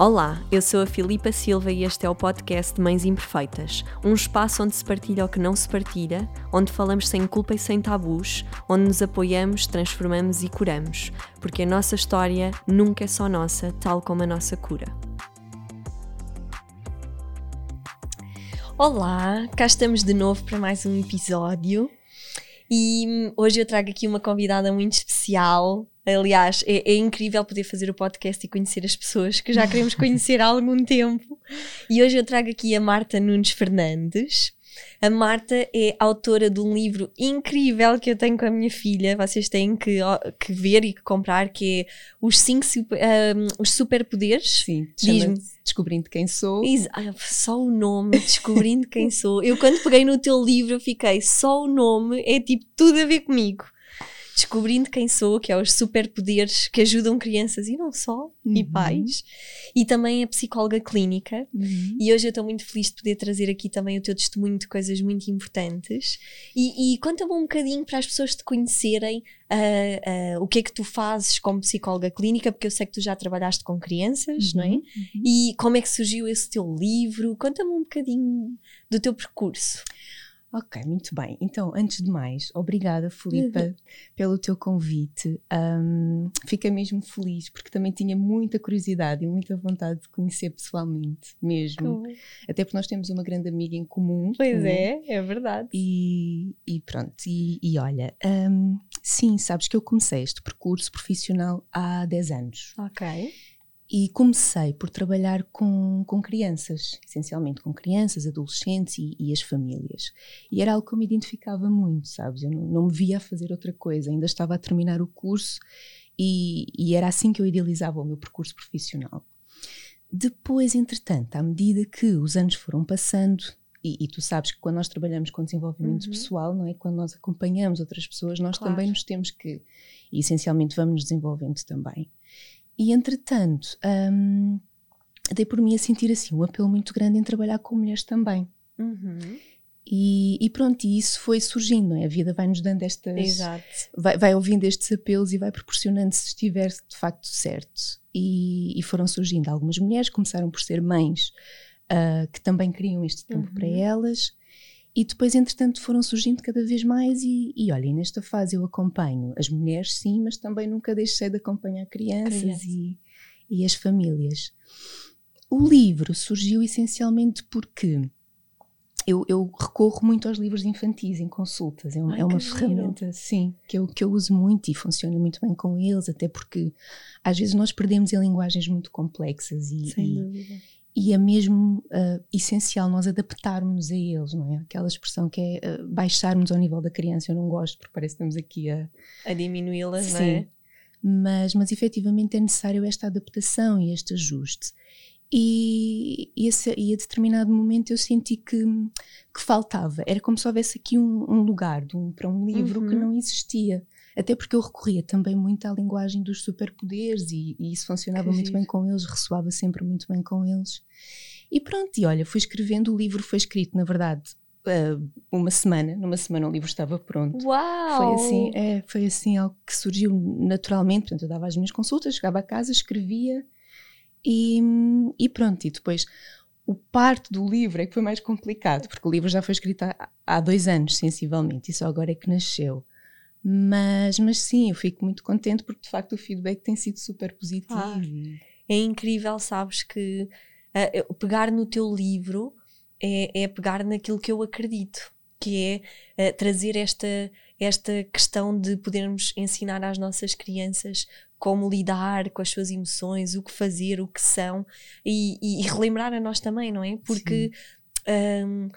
Olá, eu sou a Filipa Silva e este é o podcast de Mães Imperfeitas, um espaço onde se partilha o que não se partilha, onde falamos sem culpa e sem tabus, onde nos apoiamos, transformamos e curamos, porque a nossa história nunca é só nossa, tal como a nossa cura. Olá, cá estamos de novo para mais um episódio e hoje eu trago aqui uma convidada muito especial, Aliás, é, é, incrível poder fazer o podcast e conhecer as pessoas que já queremos conhecer há algum tempo. E hoje eu trago aqui a Marta Nunes Fernandes. A Marta é autora de um livro incrível que eu tenho com a minha filha. Vocês têm que, que ver e que comprar, que é Os cinco um, os Superpoderes. Sim, Descobrindo Quem Sou. só o nome, Descobrindo Quem Sou. Eu quando peguei no teu livro fiquei, só o nome é tipo tudo a ver comigo descobrindo quem sou, que é os superpoderes que ajudam crianças e não só, uhum. e pais, e também a psicóloga clínica. Uhum. E hoje eu estou muito feliz de poder trazer aqui também o teu testemunho de coisas muito importantes. E, e conta-me um bocadinho para as pessoas te conhecerem uh, uh, o que é que tu fazes como psicóloga clínica, porque eu sei que tu já trabalhaste com crianças, uhum. não é? Uhum. E como é que surgiu esse teu livro? Conta-me um bocadinho do teu percurso. Ok, muito bem. Então, antes de mais, obrigada, Filipa, pelo teu convite. Um, fiquei mesmo feliz, porque também tinha muita curiosidade e muita vontade de conhecer pessoalmente, mesmo. Uhum. Até porque nós temos uma grande amiga em comum. Pois é, é verdade. E, e pronto, e, e olha, um, sim, sabes que eu comecei este percurso profissional há 10 anos. Ok. E comecei por trabalhar com, com crianças, essencialmente com crianças, adolescentes e, e, as famílias. E era algo que eu me identificava muito, sabes? Eu não, não me via a fazer outra coisa, ainda estava a terminar o curso e, e era assim que eu idealizava o meu percurso profissional. Depois, entretanto, à medida que os anos foram passando, e, e, tu sabes que quando nós trabalhamos com desenvolvimento uhum. pessoal, não é? Quando nós acompanhamos outras pessoas, nós claro. também nos temos que, e essencialmente vamos nos desenvolvendo também. E entretanto, um, dei por mim a sentir assim um apelo muito grande em trabalhar com mulheres também. Uhum. E, e, pronto, e isso foi surgindo, não é? A vida vai-nos dando estas. Exato. Vai, vai, ouvindo estes apelos e vai proporcionando se estiver de facto certo. E, e foram surgindo algumas mulheres, começaram por ser mães uh, que também queriam este tempo uhum. para elas. E depois, entretanto, foram surgindo cada vez mais, e, e olha, nesta fase eu acompanho as mulheres, sim, mas também nunca deixei de acompanhar crianças Criança. e, e as famílias. O livro surgiu essencialmente porque eu, eu, recorro muito aos livros infantis em consultas. É, Ai, é uma ferramenta, giro. sim, que eu, que eu uso muito e funciona muito bem com eles, até porque às vezes nós perdemos em linguagens muito complexas e, Sem e, dúvida e é mesmo uh, essencial nós adaptarmos a eles, não é? Aquela expressão que é uh, baixarmos ao nível da criança, eu não gosto porque parece que estamos aqui a, a diminuí-las, não é? Mas, mas efetivamente é necessário esta adaptação e este ajuste. E, e, esse, e a determinado momento eu senti que, que faltava. Era como se houvesse aqui um, um lugar um, para um livro uhum. que não existia. Até porque eu recorria também muito à linguagem dos superpoderes e, e isso funcionava que muito giro. bem com eles, ressoava sempre muito bem com eles. E pronto, e olha, fui escrevendo, o livro foi escrito, na verdade, uh, uma semana, numa semana o livro estava pronto. Uau! Foi assim, é, foi assim algo que surgiu naturalmente, portanto eu dava as minhas consultas, chegava a casa, escrevia e, e pronto, e depois o parte do livro é que foi mais complicado, porque o livro já foi escrito há, há dois anos, sensivelmente, e só agora é que nasceu. Mas, mas sim, eu fico muito contente porque de facto o feedback tem sido super positivo. Ah, é incrível, sabes que uh, pegar no teu livro é, é, pegar naquilo que eu acredito, que é uh, trazer esta, esta questão de podermos ensinar às nossas crianças como lidar com as suas emoções, o que fazer, o que são, e, e, e relembrar a nós também, não é? Porque um,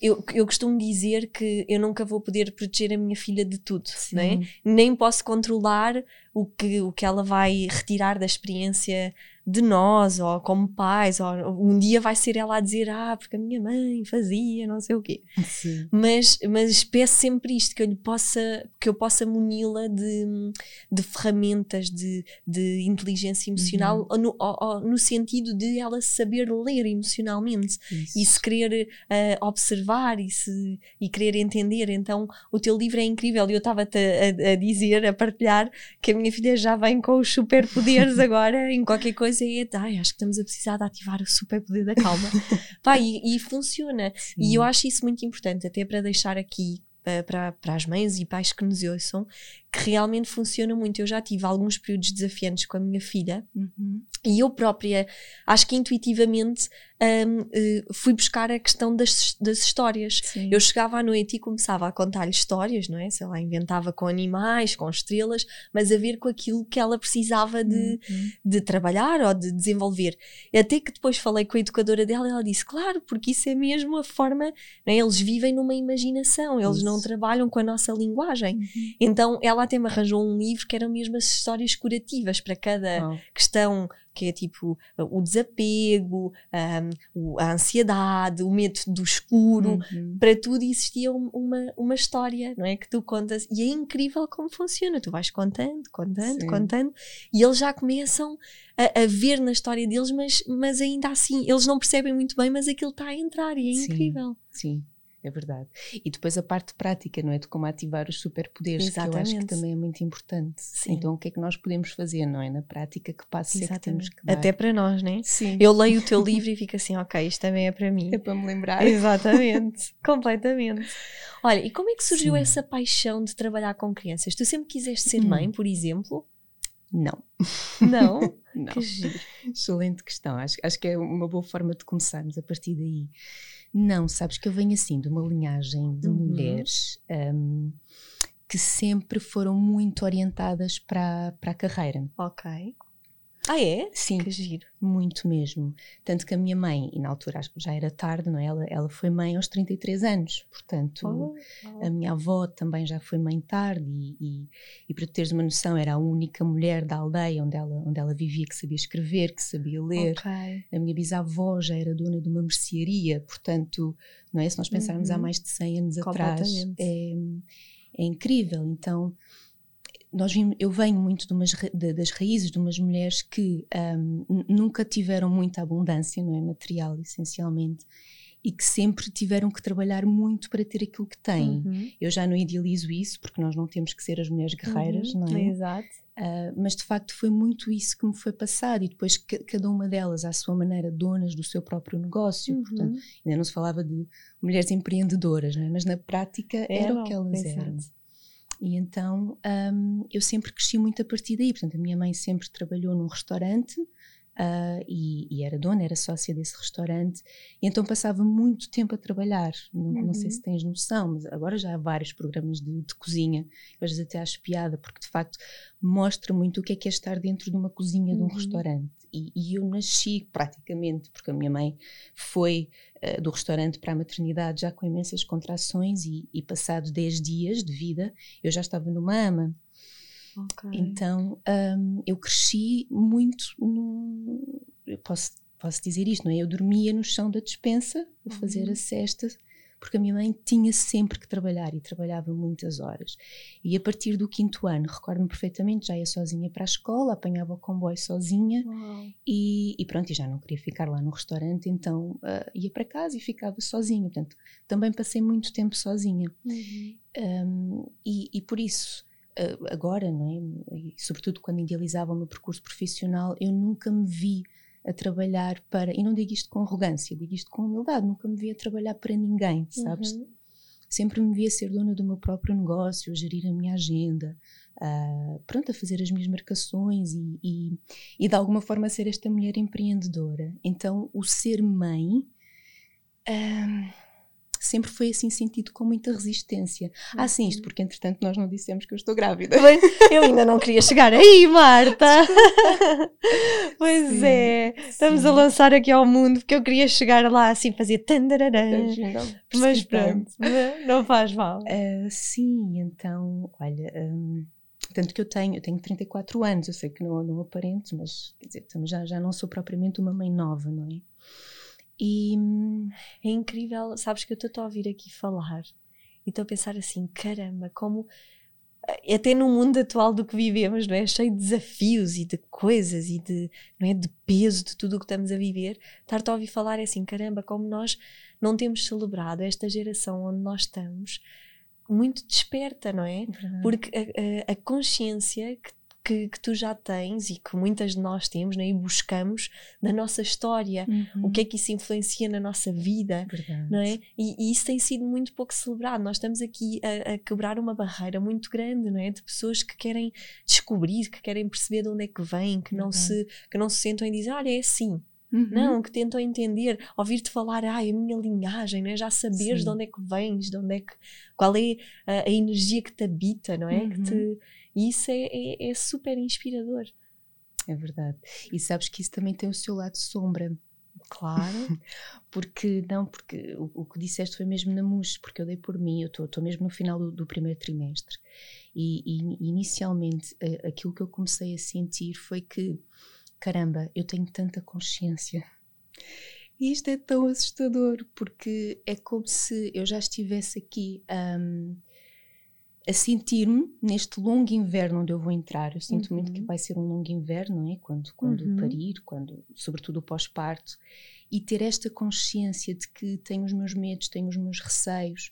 eu, eu costumo dizer que eu nunca vou poder proteger a minha filha de tudo, né? nem posso controlar o que, o que ela vai retirar da experiência de nós, ou como pais, ou um dia vai ser ela a dizer, ah, porque a minha mãe fazia, não sei o quê. Sim. Mas, mas peço sempre isto, que eu lhe possa, que eu possa muni-la de, de ferramentas de, de inteligência emocional, uhum. no, no sentido de ela saber ler emocionalmente Isso. e se querer uh, observar e, se, e querer entender. Então, o teu livro é incrível. E eu estava-te a, a, dizer, a partilhar, que a minha filha já vem com os superpoderes agora em qualquer coisa coisa é, ai, acho que estamos a precisar de ativar o superpoder da calma. Pá, e, e funciona. Sim. E eu acho isso muito importante, até para deixar aqui uh, para, para as mães e pais que nos ouçam, que realmente funciona muito. Eu já tive alguns períodos desafiantes com a minha filha uhum. e eu própria, acho que intuitivamente, um, eh, fui buscar a questão das, das histórias. Sim. Eu chegava à noite e começava a contar-lhe histórias, não é? Sei lá, inventava com animais, com estrelas, mas a ver com aquilo que ela precisava de, uhum. de trabalhar ou de desenvolver. Até que depois falei com a educadora dela e ela disse: Claro, porque isso é mesmo a forma, é? eles vivem numa imaginação, eles isso. não trabalham com a nossa linguagem. Uhum. Então ela ela até me arranjou um livro que eram mesmo as histórias curativas para cada oh. questão que é tipo o desapego, um, a ansiedade, o medo do escuro, uhum. para tudo existia uma, uma história, não é? Que tu contas e é incrível como funciona. Tu vais contando, contando, Sim. contando e eles já começam a, a, ver na história deles, mas, mas ainda assim eles não percebem muito bem, mas aquilo está a entrar e é Sim. incrível. Sim é verdade. E depois a parte prática, não é? De como ativar os superpoderes, que eu acho que também é muito importante. Sim. Então o que é que nós podemos fazer, não é? Na prática, que passo é que temos que dar? Até para nós, não é? Sim. Eu leio o teu livro e fico assim, ok, isto também é para mim. É para me lembrar. Exatamente, completamente. Olha, e como é que surgiu Sim. essa paixão de trabalhar com crianças? Tu sempre quiseste ser hum. mãe, por exemplo? Não. Não? não. Que giro. Excelente questão. Acho, acho que é uma boa forma de começarmos a partir daí. Não, sabes que eu venho assim de uma linhagem de uhum. mulheres um, que sempre foram muito orientadas para, para a carreira. Ok. Ah, é? Sim. Que giro. Muito mesmo. Tanto que a minha mãe, e na altura acho que já era tarde, não é? Ela, ela foi mãe aos 33 anos. Portanto, oh, oh. a minha avó também já foi mãe tarde. E, e, e, para teres uma noção, era a única mulher da aldeia onde ela, onde ela vivia que sabia escrever, que sabia ler. Okay. A minha bisavó já era dona de uma mercearia. Portanto, não é? Se nós pensarmos uhum. há mais de 100 anos atrás, é, é incrível. Então nós vimos, eu venho muito de umas, de, das raízes de umas mulheres que um, nunca tiveram muita abundância, não é? Material, essencialmente, e que sempre tiveram que trabalhar muito para ter aquilo que têm. Uhum. Eu já não idealizo isso, porque nós não temos que ser as mulheres guerreiras, uhum. não é? Exato. Uh, mas de facto foi muito isso que me foi passado, e depois cada uma delas, à sua maneira, donas do seu próprio negócio. Uhum. Portanto, ainda não se falava de mulheres empreendedoras, não é? mas na prática era, era o que elas exato. eram. E então um, eu sempre cresci muito a partir daí. Portanto, a minha mãe sempre trabalhou num restaurante uh, e, e, era dona, era sócia desse restaurante. E então passava muito tempo a trabalhar. Não, uhum. não, sei uhum. se tens noção, mas agora já há vários programas de, de cozinha. Às vezes até acho piada, porque de facto mostra muito o que é que é estar dentro de uma cozinha uhum. de um uhum. restaurante. E, e, eu nasci praticamente, porque a minha mãe foi uh, do restaurante para a maternidade já com imensas contrações e, e passados 10 dias de vida eu já estava numa ama. Okay. Então um, eu cresci muito no, eu posso, posso dizer isto, não é? Eu dormia no chão da despensa a fazer uhum. a cesta porque a minha mãe tinha sempre que trabalhar e trabalhava muitas horas. E a partir do quinto ano, recordo-me perfeitamente, já ia sozinha para a escola, apanhava o comboio sozinha e, e, pronto, e já não queria ficar lá no restaurante, então uh, ia para casa e ficava sozinha. Portanto, também passei muito tempo sozinha. Uhum. Um, e, e por isso agora, não é? E sobretudo quando idealizava o meu percurso profissional, eu nunca me vi a trabalhar para, e não digo isto com arrogância, digo isto com humildade, nunca me via trabalhar para ninguém, sabes? Uhum. Sempre me via ser dona do meu próprio negócio, a gerir a minha agenda, pronto, a fazer as minhas marcações e, e, e, de alguma forma ser esta mulher empreendedora. Então, o ser mãe. Uh, sempre foi assim sentido com muita resistência. Uhum. Ah, sim, isto porque entretanto nós não dissemos que eu estou grávida. Eu ainda não queria chegar aí, Marta. pois sim, é, estamos sim. a lançar aqui ao mundo porque eu queria chegar lá assim, fazer tandararã. Mas pronto, não faz mal. Uh, sim, então, olha. Um, tanto que eu tenho, eu tenho 34 anos, eu sei que não, não aparento, mas quer dizer, já, já não sou propriamente uma mãe nova, não é? E é incrível, sabes que eu estou a ouvir aqui falar e estou a pensar assim: caramba, como eh, até no mundo atual do que vivemos, não é? Cheio de desafios e de coisas e de, não é? de peso de tudo o que estamos a viver, estar-te a ouvir falar é assim: caramba, como nós não temos celebrado esta geração onde nós estamos muito desperta, não é? Porque a, a, a consciência que que, que tu já tens e que muitas de nós temos né, e buscamos da nossa história, Uhum. o que é que isso influencia na nossa vida, Verdade. não é? E, e isso tem sido muito pouco celebrado. Nós estamos aqui a, a quebrar uma barreira muito grande, não é? De pessoas que querem descobrir, que querem perceber de onde é que vêm, que não se que não se sentam e dizem, olha, é assim. Uhum. Não, que tentam entender, ouvir-te falar, ai, a minha linhagem, é? já saberes Sim. de onde é que vens, de onde é que, qual é a, a energia que te habita, não é? Que Uhum. te- e isso é, é, é super inspirador. É verdade. E sabes que isso também tem o seu lado sombra. Claro. Porque, não, porque o, o que disseste foi mesmo na MUS, porque eu dei por mim, eu estou mesmo no final do, do primeiro trimestre. E, e inicialmente a- aquilo que eu comecei a sentir foi que, caramba, eu tenho tanta consciência. E isto é tão assustador, porque é como se eu já estivesse aqui hum, a sentir-me neste longo inverno onde eu vou entrar. Eu sinto muito que Uhum. vai ser um longo inverno, não é? Quando, quando Uhum. parir, quando, sobretudo o pós-parto, e ter esta consciência de que tenho os meus medos, tenho os meus receios.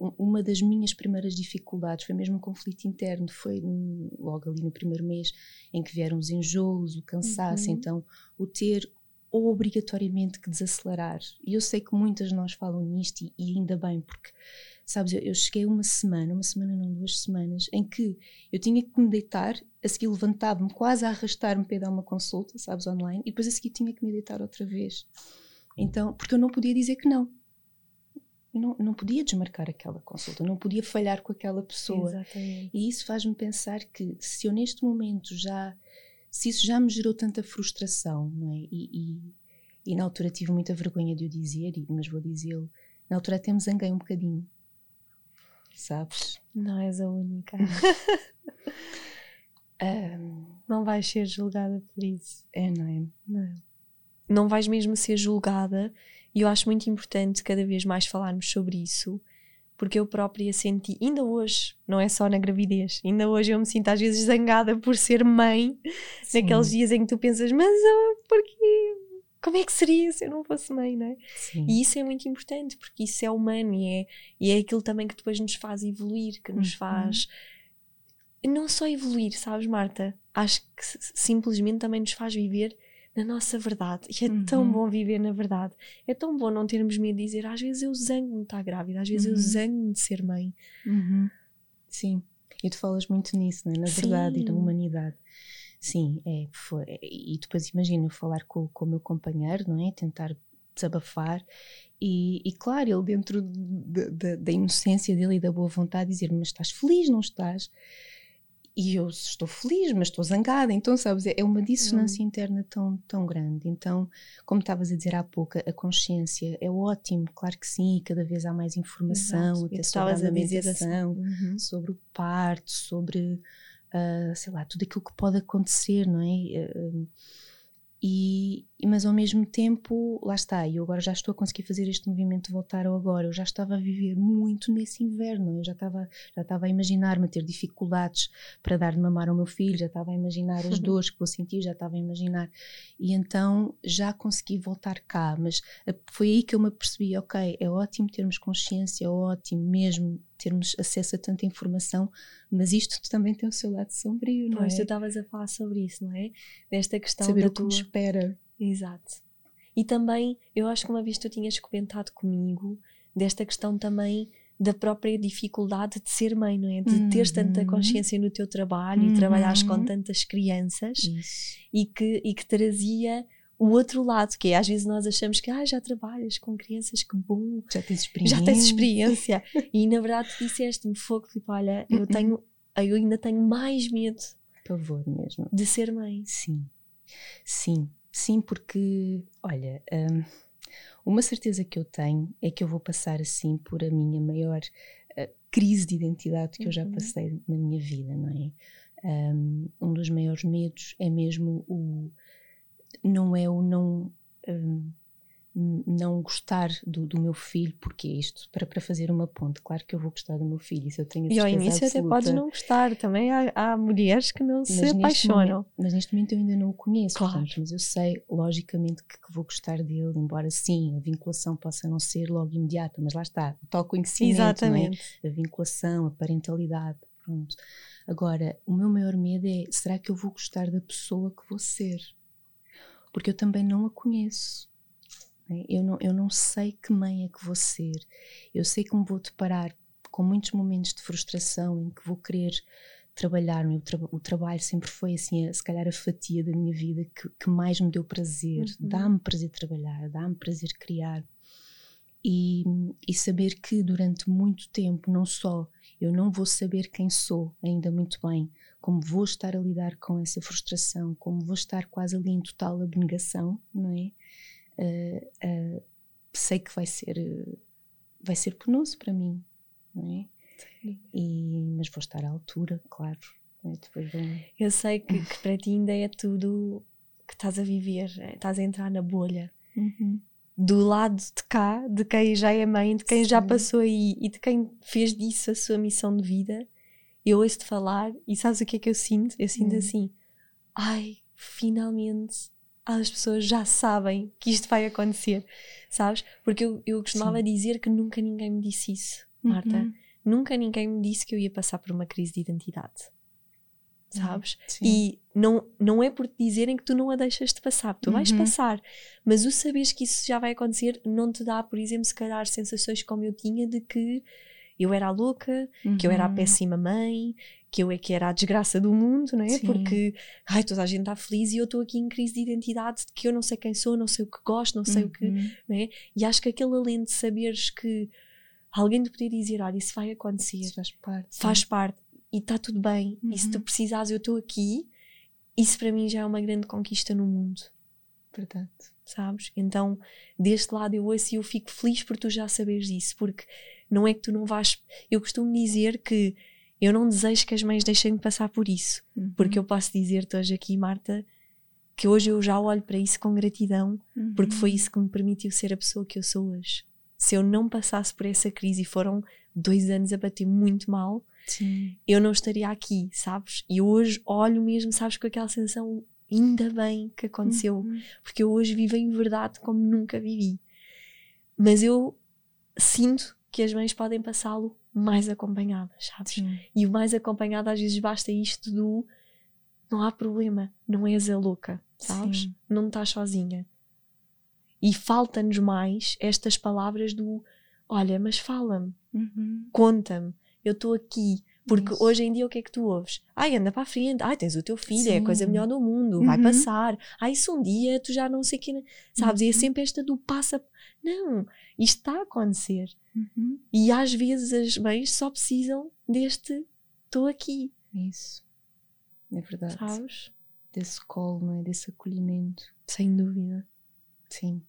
Um- uma das minhas primeiras dificuldades foi mesmo um conflito interno, foi num- logo ali no primeiro mês em que vieram os enjoos, o cansaço, Uhum. então o ter ou obrigatoriamente que desacelerar. E eu sei que muitas de nós falam nisto e, e ainda bem, porque, sabes, eu, eu cheguei uma semana, uma semana não, duas semanas, em que eu tinha que me deitar, a seguir levantava-me quase a arrastar-me para ir dar uma consulta, sabes, online, e depois a seguir tinha que me deitar outra vez. Então, porque eu não podia dizer que não. Eu não, não podia desmarcar aquela consulta, não podia falhar com aquela pessoa. Exatamente. E isso faz-me pensar que se eu neste momento já, se isso já me gerou tanta frustração, não é? E, e, e na altura tive muita vergonha de o dizer, mas vou dizê-lo, na altura até me zanguei um bocadinho, sabes? Não és a única. Ahm, Não vais ser julgada por isso. é, não é? Não. Não vais mesmo ser julgada, e eu acho muito importante cada vez mais falarmos sobre isso, porque eu própria senti, ainda hoje, não é só na gravidez, ainda hoje eu me sinto às vezes zangada por ser mãe, naqueles Sim, dias em que tu pensas, mas ah, porquê? Como é que seria se eu não fosse mãe, não é? sim. E isso é muito importante, porque isso é humano e é, e é aquilo também que depois nos faz evoluir, que nos Uhum. faz. Não só evoluir, sabes, Marta? Acho que simplesmente também nos faz viver na nossa verdade. E é tão Uhum. bom viver na verdade. É tão bom não termos medo de dizer, às vezes eu zango-me de estar grávida, às vezes eu Uhum. zango-me de ser mãe. Uhum. Sim, e tu falas muito nisso, não é? na verdade e na Sim. humanidade. Sim, é, foi. E depois imagino eu falar com, com o meu companheiro, não é? Tentar desabafar. E, e claro, ele dentro de- de- da inocência dele e da boa vontade dizer mas estás feliz, não estás? E eu estou feliz, mas estou zangada. Então, sabes, é é uma dissonância interna tão, tão grande. Então, como estavas a dizer há pouco, a consciência é ótimo, claro que sim, cada vez há mais informação, Exato. Até sobre a estavas a dizer assim. amamentação Uhum. sobre o parto, sobre, ah, sei lá, tudo aquilo que pode acontecer, não é? E, e- mas ao mesmo tempo, lá está, eu agora já estou a conseguir fazer este movimento de voltar ao agora. Eu já estava a viver muito nesse inverno, eu já estava, já estava a imaginar-me a ter dificuldades para dar de mamar ao meu filho, já estava a imaginar as dores que vou sentir, já estava a imaginar. E então já consegui voltar cá, mas foi aí que eu me apercebi: ok, é ótimo termos consciência, é ótimo mesmo termos acesso a tanta informação, mas isto também tem o seu lado sombrio, não Pois, tu é? estavas a falar sobre isso, não é? Desta questão Saber da o que me tua... espera. Exato. E também, eu acho que uma vez tu tinhas comentado comigo desta questão também da própria dificuldade de ser mãe, não é? De teres tanta Uhum. consciência no teu trabalho e trabalhares com Uhum. tantas crianças Isso. e que, e que trazia o outro lado, que é às vezes nós achamos que ah, já trabalhas com crianças, que bom, Já tens experiência. já tens experiência. e na verdade tu disseste-me fogo, tipo, olha, eu Uhum. tenho, eu ainda tenho mais medo Pavor mesmo. de ser mãe. Sim, sim, sim, porque, olha, hum, uma certeza que eu tenho é que eu vou passar assim por a minha maior uh, crise de identidade que eu já Uhum. passei na minha vida, não é? Um, um dos maiores medos é mesmo o. Não é o não. n- não gostar do, do meu filho, porque é isto, para, para fazer uma ponte, claro que eu vou gostar do meu filho, isso eu tenho a E ao certeza início até absoluta. podes não gostar, também há, há mulheres que não se Mas neste, apaixonam. momento, mas neste momento eu ainda não o conheço, Claro. portanto, mas eu sei, logicamente, que, que vou gostar dele, embora sim, a vinculação possa não ser logo imediata, mas lá está, o tal conhecimento, é? Exatamente. a vinculação, a parentalidade. Pronto. Agora, o meu maior medo é: será que eu vou gostar da pessoa que vou ser? Porque eu também não a conheço. Né? Eu não, eu não sei que mãe é que vou ser. Eu sei que me vou deparar com muitos momentos de frustração em que vou querer trabalhar. O, tra o trabalho sempre foi, assim, a, se calhar, a fatia da minha vida que, que mais me deu prazer. Uhum. Dá-me prazer trabalhar, dá-me prazer criar. E, e saber que durante muito tempo, não só eu não vou saber quem sou ainda muito bem, como vou estar a lidar com essa frustração, como vou estar quase ali em total abnegação, não é? Uh, uh, sei que vai ser vai ser penoso para mim, não é? E, mas vou estar à altura, claro. É? Depois Eu sei que, que, para ti ainda é tudo que estás a viver, é? estás a entrar na bolha. Uhum. Do lado de cá, de quem já é mãe, de quem Sim. já passou aí e de quem fez disso a sua missão de vida, eu ouço-te falar e sabes o que é que eu sinto? Eu sinto uhum. assim: ai, finalmente as pessoas já sabem que isto vai acontecer, sabes? Porque eu, eu costumava Sim. dizer que nunca ninguém me disse isso, Marta. Uhum. Nunca ninguém me disse que eu ia passar por uma crise de identidade, sabes? Sim. E não, não é por te dizerem que tu não a deixas de passar, tu uhum. vais passar, mas o saberes que isso já vai acontecer não te dá, por exemplo, se calhar sensações como eu tinha de que eu era a louca, uhum. que eu era a uhum. péssima mãe, que eu é que era a desgraça do mundo, não é? Sim. Porque ai, toda a gente está feliz e eu estou aqui em crise de identidade, de que eu não sei quem sou, não sei o que gosto, não sei uhum. o que. Uhum. Não é? E acho que aquele alento de saberes que alguém te poder dizer: olha, isso vai acontecer, isso faz parte, faz parte e está tudo bem, uhum. e se tu uhum. precisares, eu estou aqui, isso para mim já é uma grande conquista no mundo. Verdade. Sabes? Então, deste lado eu ouço e eu fico feliz por tu já saberes isso, porque não é que tu não vais. Eu costumo dizer que eu não desejo que as mães deixem de passar por isso, uhum. porque eu posso dizer-te hoje aqui, Marta, que hoje eu já olho para isso com gratidão, uhum. porque foi uhum. isso que me permitiu ser a pessoa que eu sou hoje. Se eu não passasse por essa crise e foram dois anos a bater muito mal, Sim. eu não estaria aqui, sabes? E hoje olho mesmo, sabes, com aquela sensação, ainda bem que aconteceu, uhum. porque eu hoje vivo em verdade como nunca vivi. Mas eu sinto que as mães podem passá-lo mais acompanhadas, sabes? Sim. E o mais acompanhado às vezes basta isto do não há problema, não és a louca, sabes? Sim. Não estás sozinha. E falta-nos mais estas palavras do olha, mas fala-me, uhum. conta-me, eu estou aqui. Porque Isso. hoje em dia o que é que tu ouves? Ai, anda para a frente, ai, tens o teu filho, Sim. é a coisa melhor do mundo, uhum. vai passar. Ai, isso um dia tu já não sei que. Sabes? Uhum. E é uhum. sempre esta do passa. Não, isto está a acontecer. Uhum. E às vezes as mães só precisam deste estou aqui. Isso. É verdade. Sabes? Desse colo, não é? Desse acolhimento. Sem dúvida. Sim.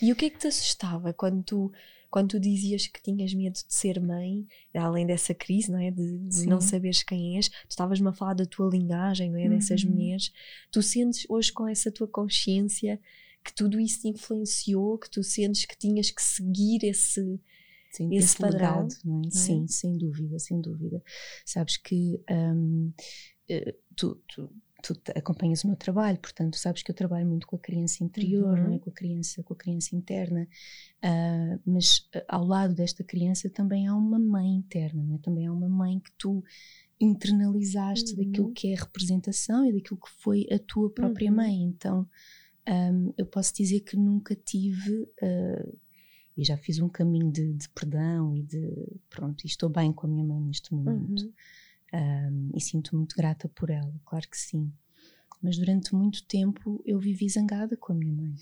E o que é que te assustava quando tu, quando tu dizias que tinhas medo de ser mãe, além dessa crise, não é? De, de não saberes quem és, tu estavas-me a falar da tua linhagem, não é? Uhum. Dessas mulheres. Tu sentes hoje com essa tua consciência que tudo isso te influenciou, que tu sentes que tinhas que seguir esse, Sim, esse padrão. Legado, não é? Não é? Sim, sem dúvida, sem dúvida. Sabes que um, eh, tu, tu tu acompanhas o meu trabalho, portanto sabes que eu trabalho muito com a criança interior, uhum. não é? com a criança, com a criança interna, uh, mas uh, ao lado desta criança também há uma mãe interna, não é? Também há uma mãe que tu internalizaste uhum. daquilo que é a representação e daquilo que foi a tua própria uhum. mãe. Então um, eu posso dizer que nunca tive uh, e já fiz um caminho de, de, perdão e de pronto, e estou bem com a minha mãe neste momento. Um, e sinto muito grata por ela, claro que sim. Mas durante muito tempo eu vivi zangada com a minha mãe,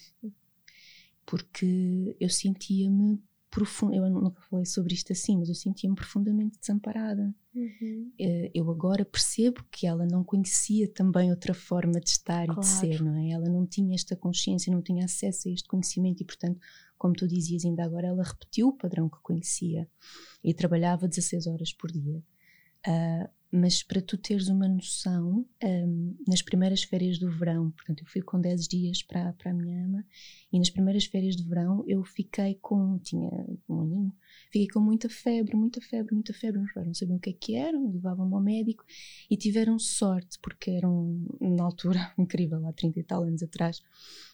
porque eu sentia-me profunda. Eu nunca falei sobre isto assim, mas eu sentia-me profundamente desamparada. Uhum. Eh, eu agora percebo que ela não conhecia também outra forma de estar claro. e de ser, não é? Ela não tinha esta consciência, não tinha acesso a este conhecimento e, portanto, como tu dizias ainda agora, ela repetiu o padrão que conhecia e trabalhava 16 horas por dia. Uh, mas para tu teres uma noção, um, nas primeiras férias do verão, portanto, eu fui com 10 dias para, para a minha ama, e nas primeiras férias do verão eu fiquei com, tinha um aninho, fiquei com muita febre, muita febre, muita febre. Não sabiam o que é que era, levavam-me ao médico e tiveram sorte, porque eram, na altura, incrível, há 30 e tal anos atrás,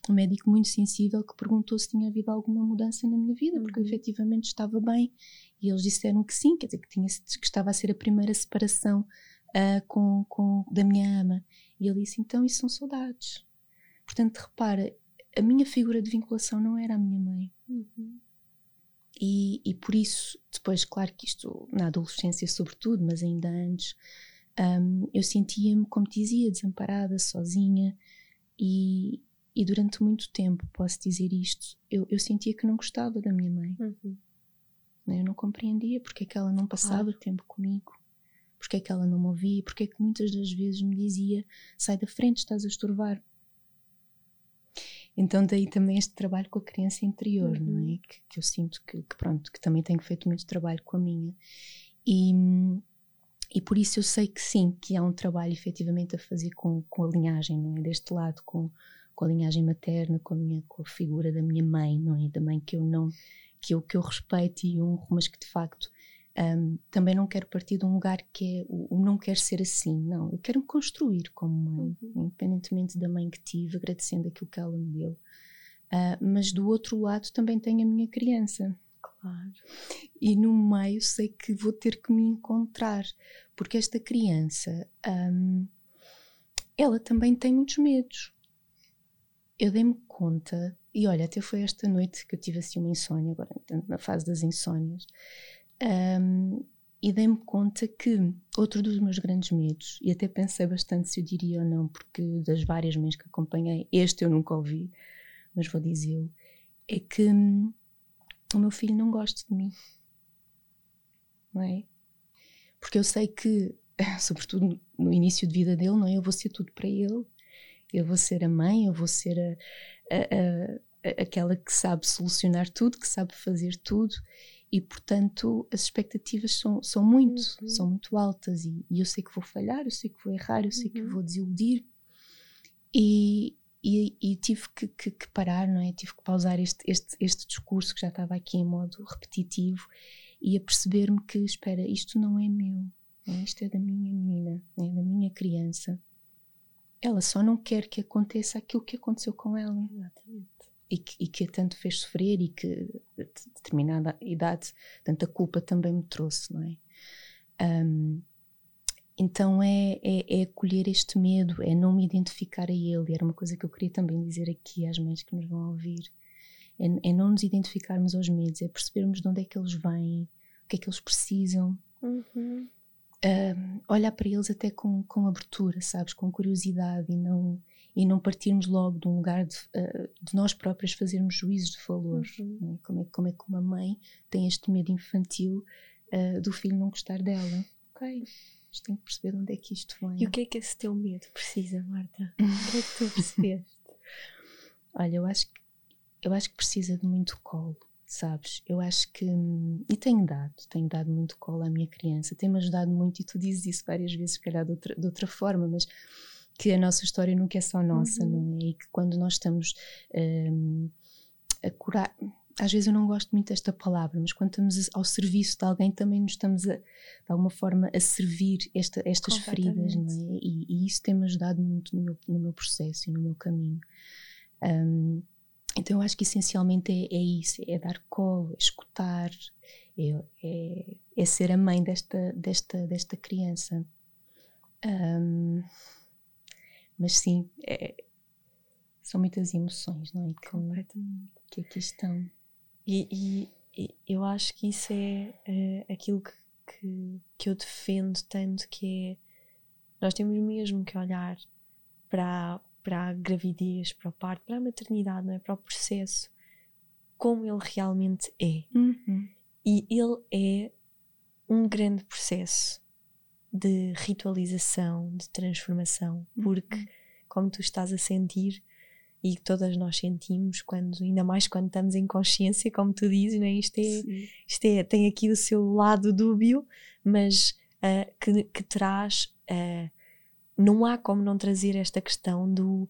um médico muito sensível que perguntou se tinha havido alguma mudança na minha vida, porque uhum. efetivamente estava bem. E eles disseram que sim, quer dizer, que, tinha, que estava a ser a primeira separação uh, com, com, da minha ama. E ele disse: então, isso são saudades. Portanto, repara, a minha figura de vinculação não era a minha mãe. Uhum. E, e, por isso, depois, claro que isto na adolescência, sobretudo, mas ainda antes, um, eu sentia-me, como te dizia, desamparada, sozinha. E, e, durante muito tempo, posso dizer isto, eu, eu sentia que não gostava da minha mãe. Uhum. Eu não compreendia porque é que ela não passava claro. tempo comigo, porque é que ela não me ouvia, porque é que muitas das vezes me dizia: sai da frente, estás a estorvar. Então daí também este trabalho com a criança interior, uhum. não é? Uhum. Que, que eu sinto que, que, pronto, que também tenho feito muito trabalho com a minha. E, e por isso eu sei que sim, que há um trabalho efetivamente a fazer com, com a linhagem, não é? Deste lado, com, com a linhagem materna, com a, minha, com a figura da minha mãe, não é? Da mãe que eu não, que eu, que eu respeito e honro, mas que de facto um, também não quero partir de um lugar que é o, o, não quer ser assim, não. Eu quero me construir como mãe, uhum. independentemente da mãe que tive, agradecendo aquilo que ela me deu. Uh, mas do outro lado também tenho a minha criança. Claro. E no meio sei que vou ter que me encontrar, porque esta criança, um, ela também tem muitos medos. Eu dei-me conta, e olha, até foi esta noite que eu tive assim uma insónia, agora na fase das insónias, um, e dei-me conta que outro dos meus grandes medos, e até pensei bastante se eu diria ou não, porque das várias mães que acompanhei, este eu nunca ouvi, mas vou dizê-lo, é que hum, o meu filho não gosta de mim. Não é? Porque eu sei que, sobretudo no início de vida dele, não é? Eu vou ser tudo para ele, eu vou ser a mãe, eu vou ser a, a, a, aquela que sabe solucionar tudo, que sabe fazer tudo e portanto as expectativas são, são muito, uhum. são muito altas e, e, eu sei que vou falhar, eu sei que vou errar, eu sei uhum. que vou desiludir e, e, e tive que, que, que, parar, não é? Tive que pausar este, este, este discurso que já estava aqui em modo repetitivo e a perceber-me que, espera, isto não é meu, não é? isto é da minha menina, é da minha criança. Ela só não quer que aconteça aquilo que aconteceu com ela. Exatamente e que, e que a tanto fez sofrer e que a determinada idade tanta culpa também me trouxe, não é? Um, então é, é, é, acolher este medo, é não me identificar a ele. Era uma coisa que eu queria também dizer aqui às mães que nos vão ouvir. É, é não nos identificarmos aos medos, é percebermos de onde é que eles vêm, o que é que eles precisam. Uhum. Um, olhar para eles até com, com abertura, sabes, com curiosidade e não e não partirmos logo de um lugar de, uh, de nós próprias fazermos juízos de valor. Uhum. Né? Como, é, como é que uma mãe tem este medo infantil uh, do filho não gostar dela? Ok, mas tem que perceber de onde é que isto vem. E o que é que esse teu medo precisa, Marta? o que é que tu percebeste? Olha, eu acho que eu acho que precisa de muito colo, sabes? Eu acho que e tenho dado, tenho dado muito colo à minha criança, tem-me ajudado muito e tu dizes isso várias vezes, se calhar de outra, de outra forma, mas que a nossa história nunca é só nossa, uhum. não é? E que quando nós estamos um, a curar, às vezes eu não gosto muito desta palavra, mas quando estamos ao serviço de alguém também nos estamos a, de alguma forma a servir esta, estas feridas, não é? E, e isso tem-me ajudado muito no meu, no meu processo e no meu caminho. Um, então eu acho que essencialmente é, é, isso, é dar colo, é escutar, é, é, é, ser a mãe desta, desta, desta criança. Um, mas sim, é, são muitas emoções, não é? Que, Completamente. Que aqui estão. E, e, e eu acho que isso é, é aquilo que, que, que, eu defendo tanto, que é nós temos mesmo que olhar para, para a gravidez, para o parto, para a maternidade, não é? Para o processo, como ele realmente é. Uhum. E ele é um grande processo de ritualização, de transformação, porque, uhum. como tu estás a sentir e todas nós sentimos, quando, ainda mais quando estamos em consciência, como tu dizes, né? isto, é, isto é, tem aqui o seu lado dúbio, mas uh, que, que traz. Uh, não há como não trazer esta questão do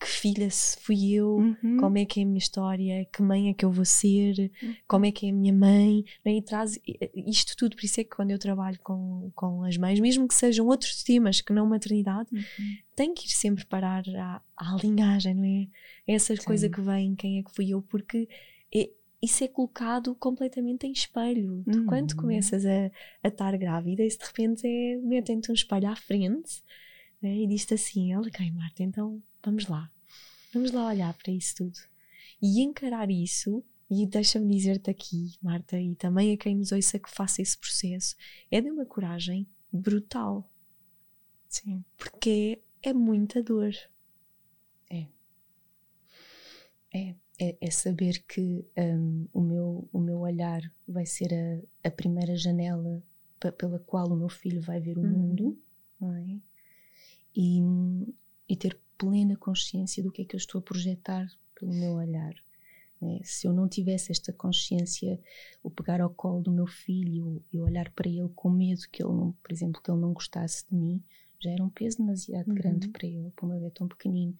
que filha se fui eu, Uhum. como é que é a minha história, que mãe é que eu vou ser, Uhum. como é que é a minha mãe, né? e traz isto tudo. Por isso é que quando eu trabalho com, com as mães, mesmo que sejam outros temas que não maternidade, Uhum. tem que ir sempre parar à, à linhagem, não é? Essa coisa Sim. que vem, quem é que fui eu, porque é- isso é colocado completamente em espelho. Tu, quando Uhum. começas a a estar grávida, isso de repente é metem-te um espelho à frente né? e diz-te assim: Olha, ok, Marta, então vamos lá, vamos lá olhar para isso tudo e encarar isso. E deixa-me dizer-te aqui, Marta, e também a quem nos ouça que faça esse processo, é de uma coragem brutal, Sim. porque é muita dor. É, é, é saber que hum, o, meu, o meu olhar vai ser a, a primeira janela pe- pela qual o meu filho vai ver o Uhum. mundo, não é? E, e ter plena consciência do que é que eu estou a projetar pelo meu olhar. não é? Se eu não tivesse esta consciência, o pegar ao colo do meu filho e olhar para ele com medo que ele não, por exemplo, que ele não gostasse de mim, já era um peso demasiado Uhum. grande para ele, para um bebê tão pequenino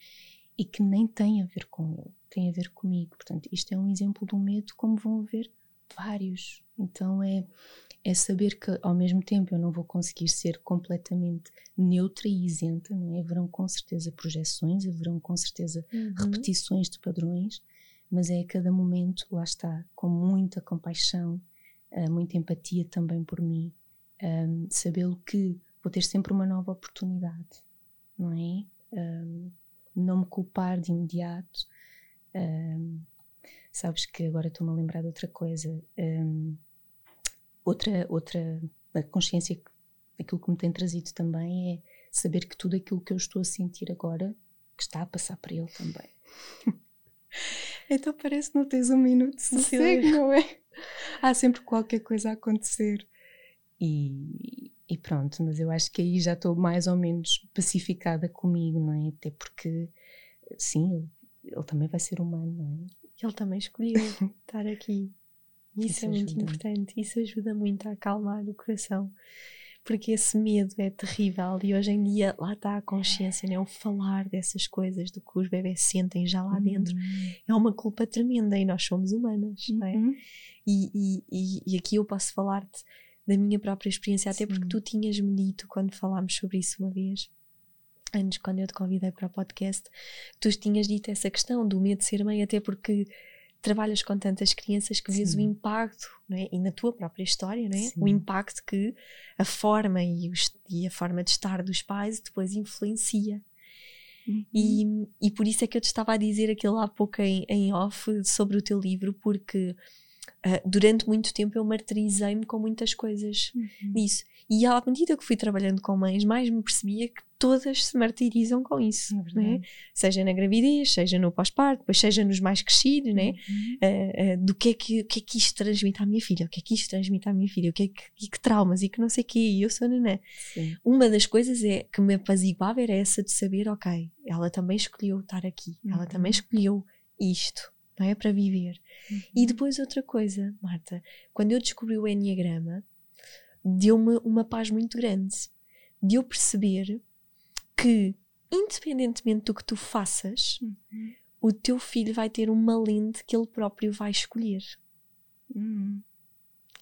e que nem tem a ver com ele, tem a ver comigo. Portanto, isto é um exemplo um medo, como vão haver vários. Então é, é saber que ao mesmo tempo eu não vou conseguir ser completamente neutra e isenta, não é? Haverão com certeza projeções, haverão com certeza Uhum. repetições de padrões, mas é a cada momento, lá está, com muita compaixão, ah, muita empatia também por mim, um, sabê-lo que vou ter sempre uma nova oportunidade, não é? Um, não me culpar de imediato. Um, sabes que agora estou-me a lembrar de outra coisa. um, outra, outra a consciência, que- aquilo que me tem trazido também é saber que tudo aquilo que eu estou a sentir agora, que está a passar para ele também. então parece que não tens um minuto de sossego, não é? Há sempre qualquer coisa a acontecer. E, e pronto, mas eu acho que aí já estou mais ou menos pacificada comigo, não é? Até porque, sim, ele, ele também vai ser humano, não é? Ele também escolheu estar aqui. Isso, Isso é muito ajuda. importante. Isso ajuda muito a acalmar o coração. Porque esse medo é terrível e hoje em dia lá está a consciência, né? o falar dessas coisas, do que os bebés sentem já lá dentro, é uma culpa tremenda e nós somos humanas, não é? Uhum. E, e, e, e aqui eu posso falar-te da minha própria experiência, até porque Sim. tu tinhas-me dito quando falámos sobre isso uma vez, antes, quando eu te convidei para o podcast, tu tinhas dito essa questão do medo de ser mãe, até porque trabalhas com tantas crianças que vês o impacto, não é? e na tua própria história, não é? Sim. o impacto que a forma e, os- e a forma de estar dos pais depois influencia. Uhum. E, e por isso é que eu te estava a dizer aquilo há pouco em, em off sobre o teu livro, porque ah, durante muito tempo eu martirizei-me com muitas coisas Uhum. disso. E à medida que fui trabalhando com mães, mais me percebia que todas se martirizam com isso, É é? verdade. Seja na gravidez, seja no pós-parto, depois seja nos mais crescidos, né? Uhum. Ah, ah, do que é que, o que é que isto transmite à minha filha, o que é que isto transmite à minha filha, o que é que, e que traumas e que não sei o quê, e eu sou nanã. Sim. Uma das coisas é que me apaziguava era essa de saber, ok, ela também escolheu estar aqui, ela Uhum. também escolheu isto, não é? Para viver. E Uhum. depois outra coisa, Marta, quando eu descobri o Enneagrama, deu-me uma paz muito grande de eu perceber que, independentemente do que tu faças, Uhum. o teu filho vai ter uma lente que ele próprio vai escolher. Uhum.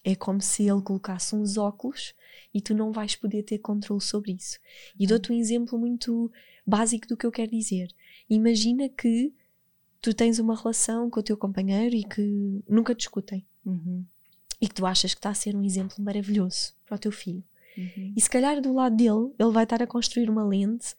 É como se ele colocasse uns óculos e tu não vais poder ter controle sobre isso. E dou-te um exemplo muito básico do que eu quero dizer. Imagina que tu tens uma relação com o teu companheiro e que nunca discutem. Uhum. e que tu achas que está a ser um exemplo maravilhoso para o teu filho. Uhum. E se calhar do lado dele, ele vai estar a construir uma lente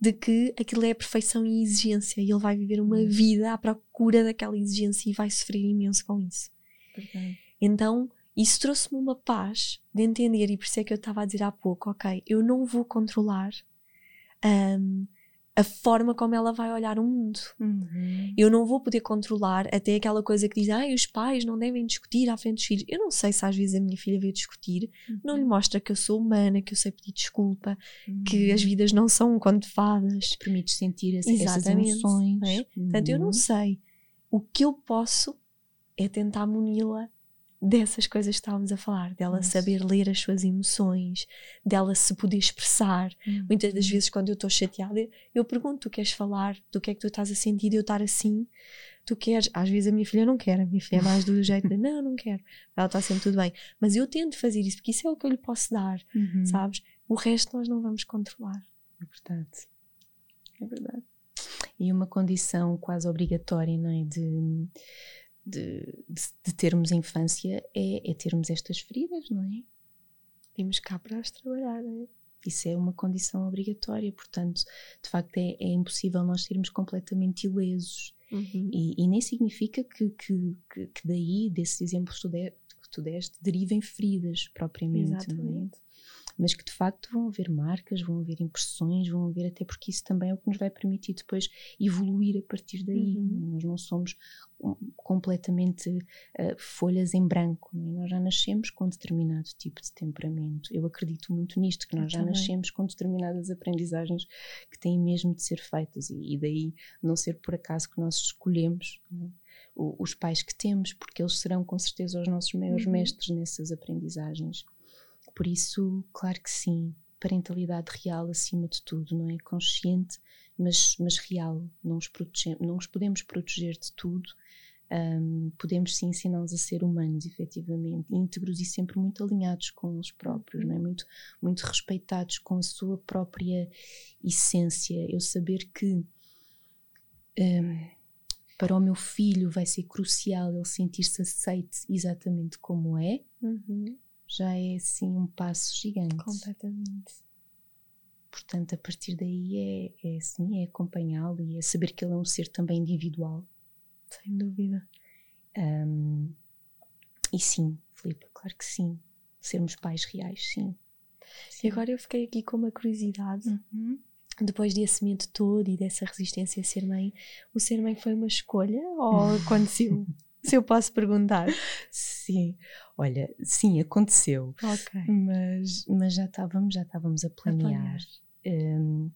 de que aquilo é perfeição e exigência e ele vai viver uma Uhum. vida à procura daquela exigência e vai sofrer imenso com isso. Verdade. Então, isso trouxe-me uma paz de entender, e por isso é que eu estava a dizer há pouco, ok, eu não vou controlar hum, a forma como ela vai olhar o mundo. Uhum. Eu não vou poder controlar até aquela coisa que diz, ai, os pais não devem discutir à frente dos filhos. Eu não sei se às vezes a minha filha veio discutir, não lhe mostra que eu sou humana, que eu sei pedir desculpa, que Uhum. as vidas não são um conto de fadas. permites sentir essa- essas emoções. é? Portanto, eu não Uhum. sei. O que eu posso é tentar muni-la dessas coisas que estávamos a falar, dela saber ler as suas emoções, dela se poder expressar. Muitas das vezes, quando eu estou chateada, eu pergunto: tu queres falar do que é que tu estás a sentir eu estar assim? Tu queres? Às vezes a minha filha não quer, a minha filha é mais do jeito de não, não quero. Ela está sempre tudo bem. Mas eu tento fazer isso, porque isso é o que eu lhe posso dar, Uhum. sabes? O resto nós não vamos controlar. É verdade. É verdade. E uma condição quase obrigatória, não é? De, de, de, de termos infância é, é termos estas feridas, não é? Vimos cá para as trabalhar, não é? Isso é uma condição obrigatória, portanto, de facto, é, é impossível nós sermos completamente ilesos. Uhum. E, e nem significa que, que, que, daí, desses exemplos que tu, de, que tu deste, derivem feridas propriamente, não é? Mas que de facto vão haver marcas, vão haver impressões, vão haver até porque isso também é o que nos vai permitir depois evoluir a partir daí. Uhum. é? Nós não somos completamente uh, folhas em branco, não é? nós já nascemos com determinado tipo de temperamento. Eu acredito muito nisto, que nós Eu já também. nascemos com determinadas aprendizagens que têm mesmo de ser feitas e, e daí não ser por acaso que nós escolhemos. é? O- Os pais que temos, porque eles serão com certeza os nossos maiores Uhum. mestres nessas aprendizagens. Por isso, claro que sim, parentalidade real acima de tudo, não é? Consciente, mas, mas real. Não os, não os podemos proteger de tudo, hum, podemos sim ensiná-los a ser humanos, efetivamente, íntegros e sempre muito alinhados com eles próprios, não é? Muito, muito respeitados com a sua própria essência. Eu saber que. hum, para o meu filho vai ser crucial ele sentir-se aceite exatamente como é, Uhum. Já é assim um passo gigante. Completamente. Portanto, a partir daí é, é assim, é acompanhá-lo e é saber que ele é um ser também individual. Sem dúvida. Ahm, e sim, Filipe, claro que sim. Sermos pais reais, sim. E agora eu fiquei aqui com uma curiosidade. Uhum. Depois desse medo todo e dessa resistência a ser mãe, o ser mãe foi uma escolha ou aconteceu? Se eu posso perguntar. Sim, olha, sim, aconteceu. Ok. Mas, mas já estávamos, já estávamos a planear. Hum,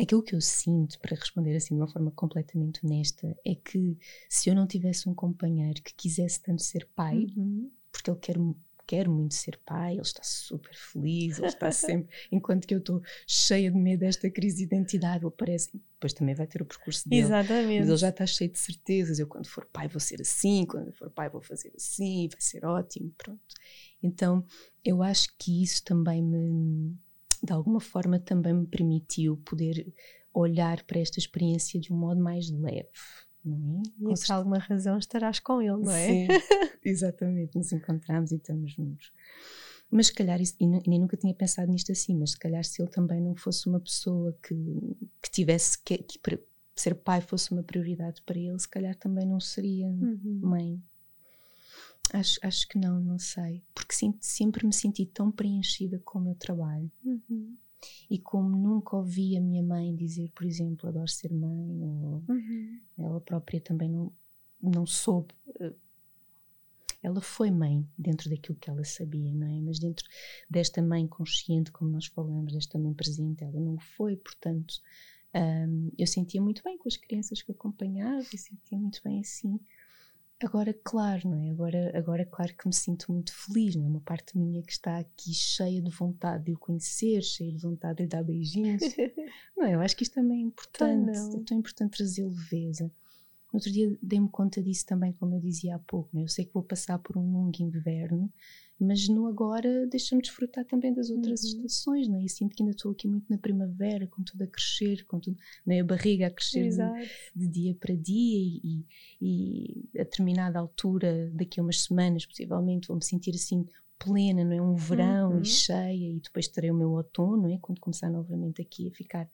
aquilo que eu sinto, para responder assim de uma forma completamente honesta, é que se eu não tivesse um companheiro que quisesse tanto ser pai, Uhum. porque ele quer, quer muito ser pai, ele está super feliz, ele está sempre. enquanto que eu estou cheia de medo desta crise de identidade, ele parece. Depois também vai ter o percurso dele. Exatamente. Mas ele já está cheio de certezas. Eu, quando for pai, vou ser assim. Quando for pai, vou fazer assim. Vai ser ótimo. Pronto. Então, eu acho que isso também me, de alguma forma, também me permitiu poder olhar para esta experiência de um modo mais leve. É? E por alguma razão estarás com ele, não é? Sim, exatamente. Nos encontramos e estamos juntos. Mas se calhar, isso, e nem nunca tinha pensado nisto assim, mas se calhar se ele também não fosse uma pessoa que, que tivesse que, que ser pai fosse uma prioridade para ele, se calhar também não seria Uhum. mãe. Acho, acho que não, não sei. Porque sempre me senti tão preenchida com o meu trabalho. Uhum. E como nunca ouvi a minha mãe dizer, por exemplo, adoro ser mãe, ou Uhum. ela própria também não, não soube. eh, Ela foi mãe dentro daquilo que ela sabia, não é? Mas dentro desta mãe consciente, como nós falamos, desta mãe presente, ela não foi, portanto, hum, eu sentia muito bem com as crianças que acompanhava, eu sentia muito bem assim. Agora, claro, não é? Agora, agora, claro que me sinto muito feliz, não é? Uma parte minha que está aqui cheia de vontade de o conhecer, cheia de vontade de lhe dar beijinhos. Não, eu acho que isto também é importante. não. É tão importante trazer leveza. No outro dia dei-me conta disso também, como eu dizia há pouco. Né? Eu sei que vou passar por um longo inverno, mas no agora deixa-me desfrutar também das outras Uhum. estações. Não é? E sinto que ainda estou aqui muito na primavera, com tudo a crescer, com tudo, é? a barriga a crescer de, de dia para dia e, e a determinada altura, daqui a umas semanas, possivelmente, vou-me sentir assim plena, não é? Um verão Uhum. e cheia, e depois terei o meu outono, não é? Quando começar novamente aqui a ficar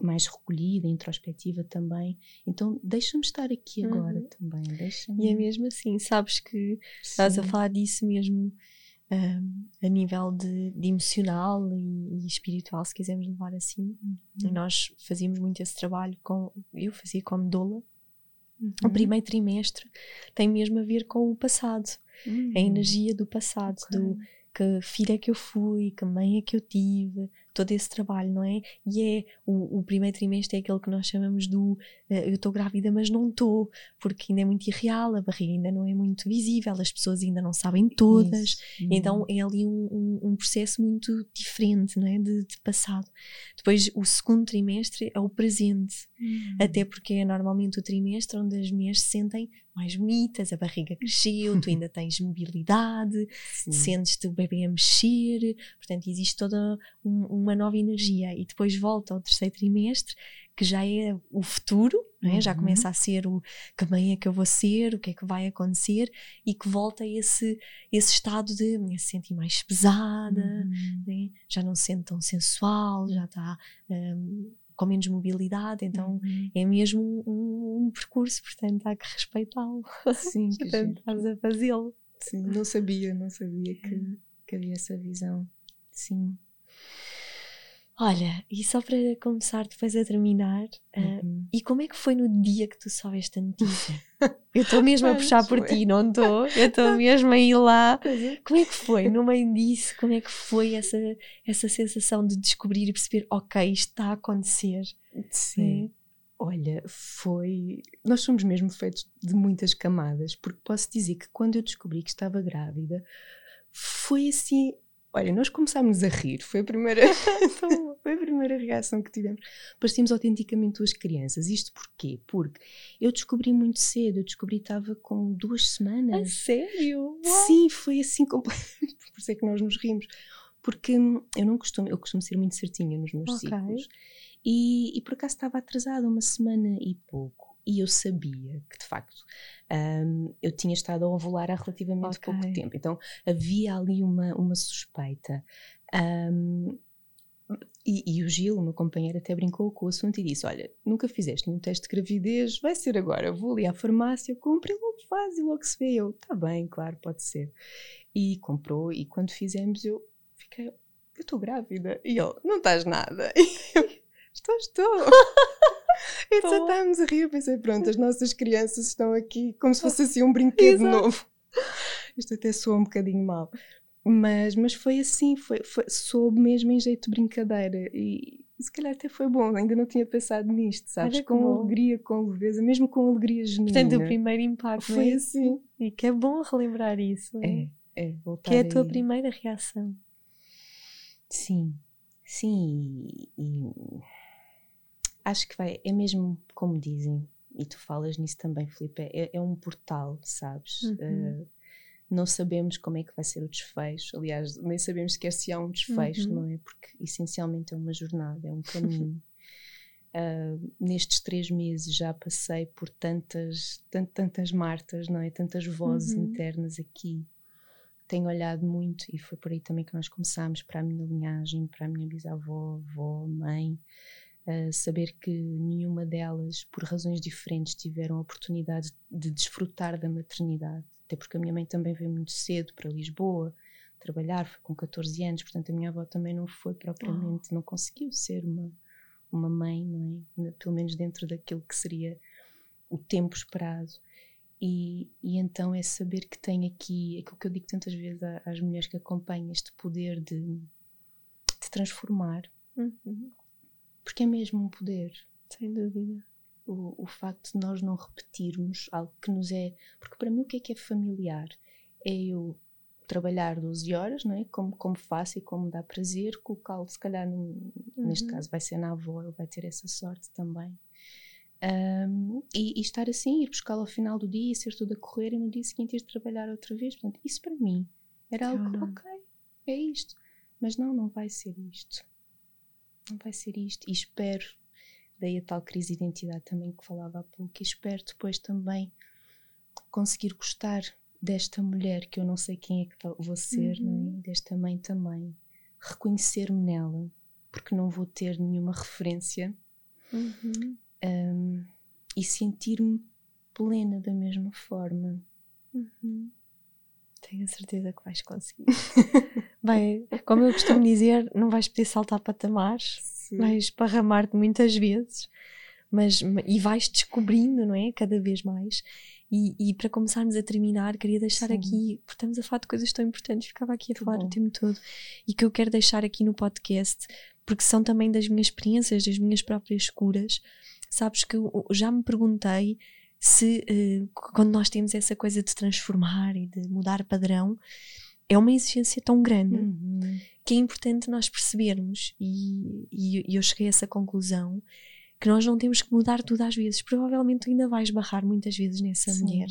mais recolhida, introspectiva também. Então, deixa-me estar aqui agora Uhum. também. E é mesmo assim, sabes que estás a Sim. falar disso mesmo hum, a nível de, de emocional e, e espiritual, se quisermos levar assim. Uhum. nós fazíamos muito esse trabalho com. Eu fazia como doula. O Uhum. primeiro trimestre tem mesmo a ver com o passado, a energia do passado, Ok. do que filha é que eu fui, que mãe é que eu tive, todo esse trabalho, não é? E é o, o primeiro trimestre é aquele que nós chamamos do uh, eu estou grávida, mas não estou, porque ainda é muito irreal, a barriga ainda não é muito visível, as pessoas ainda não sabem todas, então uhum. é ali um, um, um, processo muito diferente, não é? De, de, passado. Depois, o segundo trimestre é o presente, uhum. até porque é normalmente o trimestre onde as mulheres se sentem mais bonitas, a barriga cresceu, tu ainda tens mobilidade, sentes-te o bebê a mexer, portanto existe toda um, uma nova energia e depois volta ao terceiro trimestre que já é o futuro, é? já uhum. começa a ser o que bem é que eu vou ser, o que é que vai acontecer e que volta a esse, esse estado de me sentir mais pesada, uhum. né? já não se sente tão sensual, já está um, com menos mobilidade, então uhum. é mesmo um, um, percurso, portanto há que respeitá-lo. Sim, que portanto, estás a fazê-lo. Sim, não sabia, não sabia que, hum. que havia essa visão. Sim. Olha, e só para começar depois a terminar, ah, uhum. uh, e como é que foi no dia que tu soubeste a notícia? Eu estou mesmo a puxar por ti, não estou? Eu estou mesmo a ir lá. É. Como é que foi no meio disso? Como é que foi essa, essa sensação de descobrir e perceber, ok, isto está a acontecer? Sim. É? Olha, foi. Nós somos mesmo feitos de muitas camadas, porque posso dizer que quando eu descobri que estava grávida, foi assim Olha, nós começámos a rir, foi a primeira, foi a primeira reação que tivemos. Parecíamos autenticamente duas crianças. Isto porquê? Porque eu descobri muito cedo, eu descobri que estava com duas semanas. A sério? Uau. Sim, foi assim completamente. Por isso é que nós nos rimos. Porque eu não costumo, eu costumo ser muito certinha nos meus okay. ciclos. E, e por acaso estava atrasada uma semana e pouco e eu sabia que de facto um, eu tinha estado a ovular há relativamente okay. pouco tempo, então havia ali uma, uma suspeita. Um, e, e, o Gil, o meu companheiro, até brincou com o assunto e disse: Olha, nunca fizeste nenhum teste de gravidez, vai ser agora. Vou ali à farmácia, compra e logo faz e logo se vê. Eu, tá bem, claro, pode ser. E comprou, e quando fizemos, eu fiquei: Eu estou grávida. E ele: Não estás nada. E eu: Estou, estou. e já estávamos a rir. Eu pensei, pronto, as nossas crianças estão aqui como se fosse assim um brinquedo novo. Isto até soa um bocadinho mal. Mas, mas foi assim, foi, foi, soube mesmo em jeito de brincadeira. E se calhar até foi bom, ainda não tinha pensado nisto, sabes? Com bom. alegria, com leveza, mesmo com alegria genuína. Portanto, o primeiro impacto foi é? assim. E que é bom relembrar isso. É, é, é voltar Que é a tua aí. primeira reação. Sim, sim. E acho que vai, é mesmo como dizem, e tu falas nisso também, Filipe, é, é um portal, sabes? Uhum. Uh, não sabemos como é que vai ser o desfecho, aliás, nem sabemos sequer se há um desfecho, uhum. não é? Porque essencialmente é uma jornada, é um caminho. uh, nestes três meses já passei por tantas, tant, tantas Martas, não é? Tantas vozes uhum. internas aqui. Tenho olhado muito, e foi por aí também que nós começámos, para a minha linhagem, para a minha bisavó, avó, mãe, Uh, saber que nenhuma delas, por razões diferentes, tiveram a oportunidade de desfrutar da maternidade. Até porque a minha mãe também veio muito cedo para Lisboa trabalhar, foi com 14 anos, portanto a minha avó também não foi propriamente, oh. não conseguiu ser uma, uma mãe, não é? Pelo menos dentro daquilo que seria o tempo esperado. E, e, então é saber que tem aqui aquilo que eu digo tantas vezes às mulheres que acompanham, este poder de, de transformar. Uhum porque é mesmo um poder. Sem dúvida. O, o facto de nós não repetirmos algo que nos é. Porque para mim, o que é que é familiar? É eu trabalhar 12 horas, não é? Como, como faço e como dá prazer, colocá-lo, se calhar, num, uhum. neste caso, vai ser na avó, ele vai ter essa sorte também. Um, e, e, estar assim, ir buscá-lo ao final do dia, ser tudo a correr e no dia seguinte ir trabalhar outra vez. Portanto, isso para mim era algo, oh, ok, é isto. Mas não, não vai ser isto não vai ser isto. E espero, daí a tal crise de identidade também que falava há pouco, e espero depois também conseguir gostar desta mulher que eu não sei quem é que vou ser, uhum. não é? Uhum. desta mãe também, reconhecer-me nela, porque não vou ter nenhuma referência uhum. um, e sentir-me plena da mesma forma. Uhum. Tenho a certeza que vais conseguir. Bem, como eu costumo dizer, não vais poder saltar patamares, Sim. vais parramar-te muitas vezes, mas e vais descobrindo, não é? Cada vez mais. E, e para começarmos a terminar, queria deixar Sim. aqui, porque estamos a falar de coisas tão importantes, ficava aqui a falar o tempo todo, e que eu quero deixar aqui no podcast, porque são também das minhas experiências, das minhas próprias curas. Sabes que eu já me perguntei se uh, quando nós temos essa coisa de transformar e de mudar padrão, é uma exigência tão grande uhum. que é importante nós percebermos, e, e, eu cheguei a essa conclusão, que nós não temos que mudar tudo às vezes. Provavelmente tu ainda vais barrar muitas vezes nessa Sim. mulher.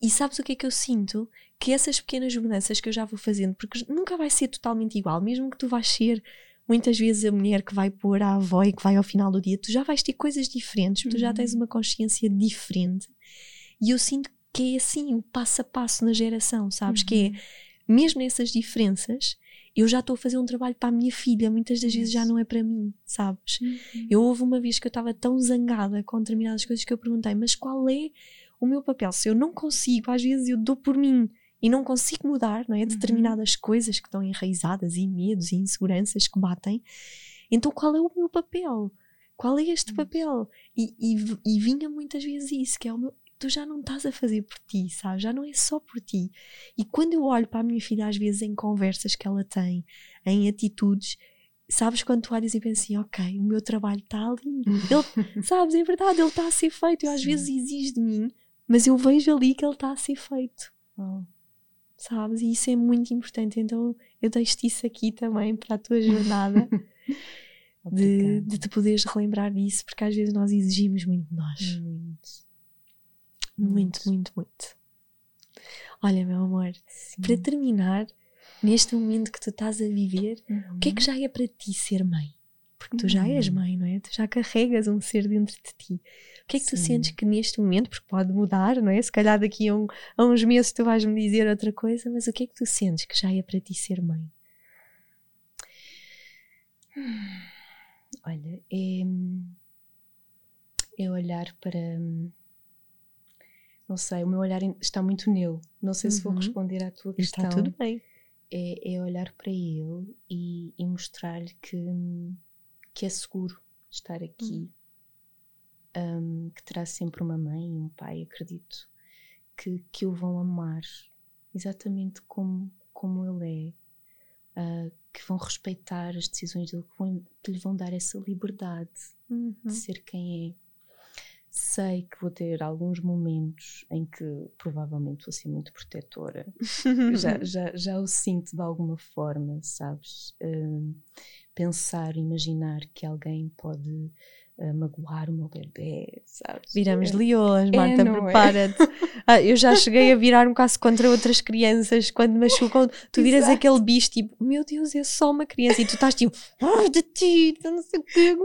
E sabes o que é que eu sinto? Que essas pequenas mudanças que eu já vou fazendo, porque nunca vai ser totalmente igual, mesmo que tu vais ser muitas vezes a mulher que vai pôr a avó e que vai ao final do dia, tu já vais ter coisas diferentes, uhum. tu já tens uhum. uma consciência diferente. E eu sinto que é assim, o passo a passo na geração, sabes? Uhum. Que é, uhum. mesmo nessas diferenças, eu já estou a fazer um trabalho para a minha filha, muitas das vezes já não é para mim, sabes? Uhum. Eu houve uma vez que eu estava tão zangada com determinadas coisas que eu perguntei, mas qual é o meu papel? Se eu não consigo, às vezes eu dou por mim e não consigo mudar, não é? Uhum. Determinadas coisas que estão enraizadas e medos e inseguranças que batem. Então qual é o meu papel? Qual é este papel? E, e, e vinha muitas vezes isso, que é o meu, tu já não estás a fazer por ti, sabes? Já não é só por ti. E quando eu olho para a minha filha, às vezes em conversas que ela tem, em atitudes, sabes quando tu olhas e pensas assim, ok, o meu trabalho está ali. Ele, sabes, é verdade, ele está a ser feito. Eu às Sim. vezes exijo de mim, mas eu vejo ali que ele está a ser feito. Oh sabes? E isso é muito importante. Então eu deixo-te isso aqui também para a tua jornada. de, de te poderes relembrar disso, porque às vezes nós exigimos muito de nós. Muito. Muito, muito, muito. Olha, meu amor, Sim. para terminar, neste momento que tu estás a viver, uhum. o que é que uhum. já é para ti ser mãe? Porque tu já és uhum. mãe, não é? Tu já carregas um ser dentro de ti. O que é que Sim. tu sentes que neste momento, porque pode mudar, não é? Se calhar daqui a, um, a uns meses tu vais-me dizer outra coisa, mas o que é que tu sentes que já é para ti ser mãe? Olha, é, é olhar para. Não sei, o meu olhar está muito nele. Não sei uhum. se vou uhum. responder à tua questão. Está tudo bem. É, é olhar para ele e, e mostrar-lhe que que é seguro estar aqui, um, que terá sempre uma mãe e um pai, acredito, que, que o vão amar exatamente como, como ele é, uh, que vão respeitar as decisões dele, que, vão, que lhe vão dar essa liberdade uhum. de ser quem é. Sei que vou ter alguns momentos em que provavelmente vou ser muito protetora. já, já, já o sinto de alguma forma, sabes? Uh, pensar, imaginar que alguém pode uh, magoar o meu bebê, sabes? Viramos é. leões, Marta, é, prepara-te. É? Ah, eu já cheguei a virar um caso contra outras crianças quando machucam. Tu viras Exato. aquele bicho tipo, meu Deus, é só uma criança. E tu estás tipo, oh, de ti, não sei o quê.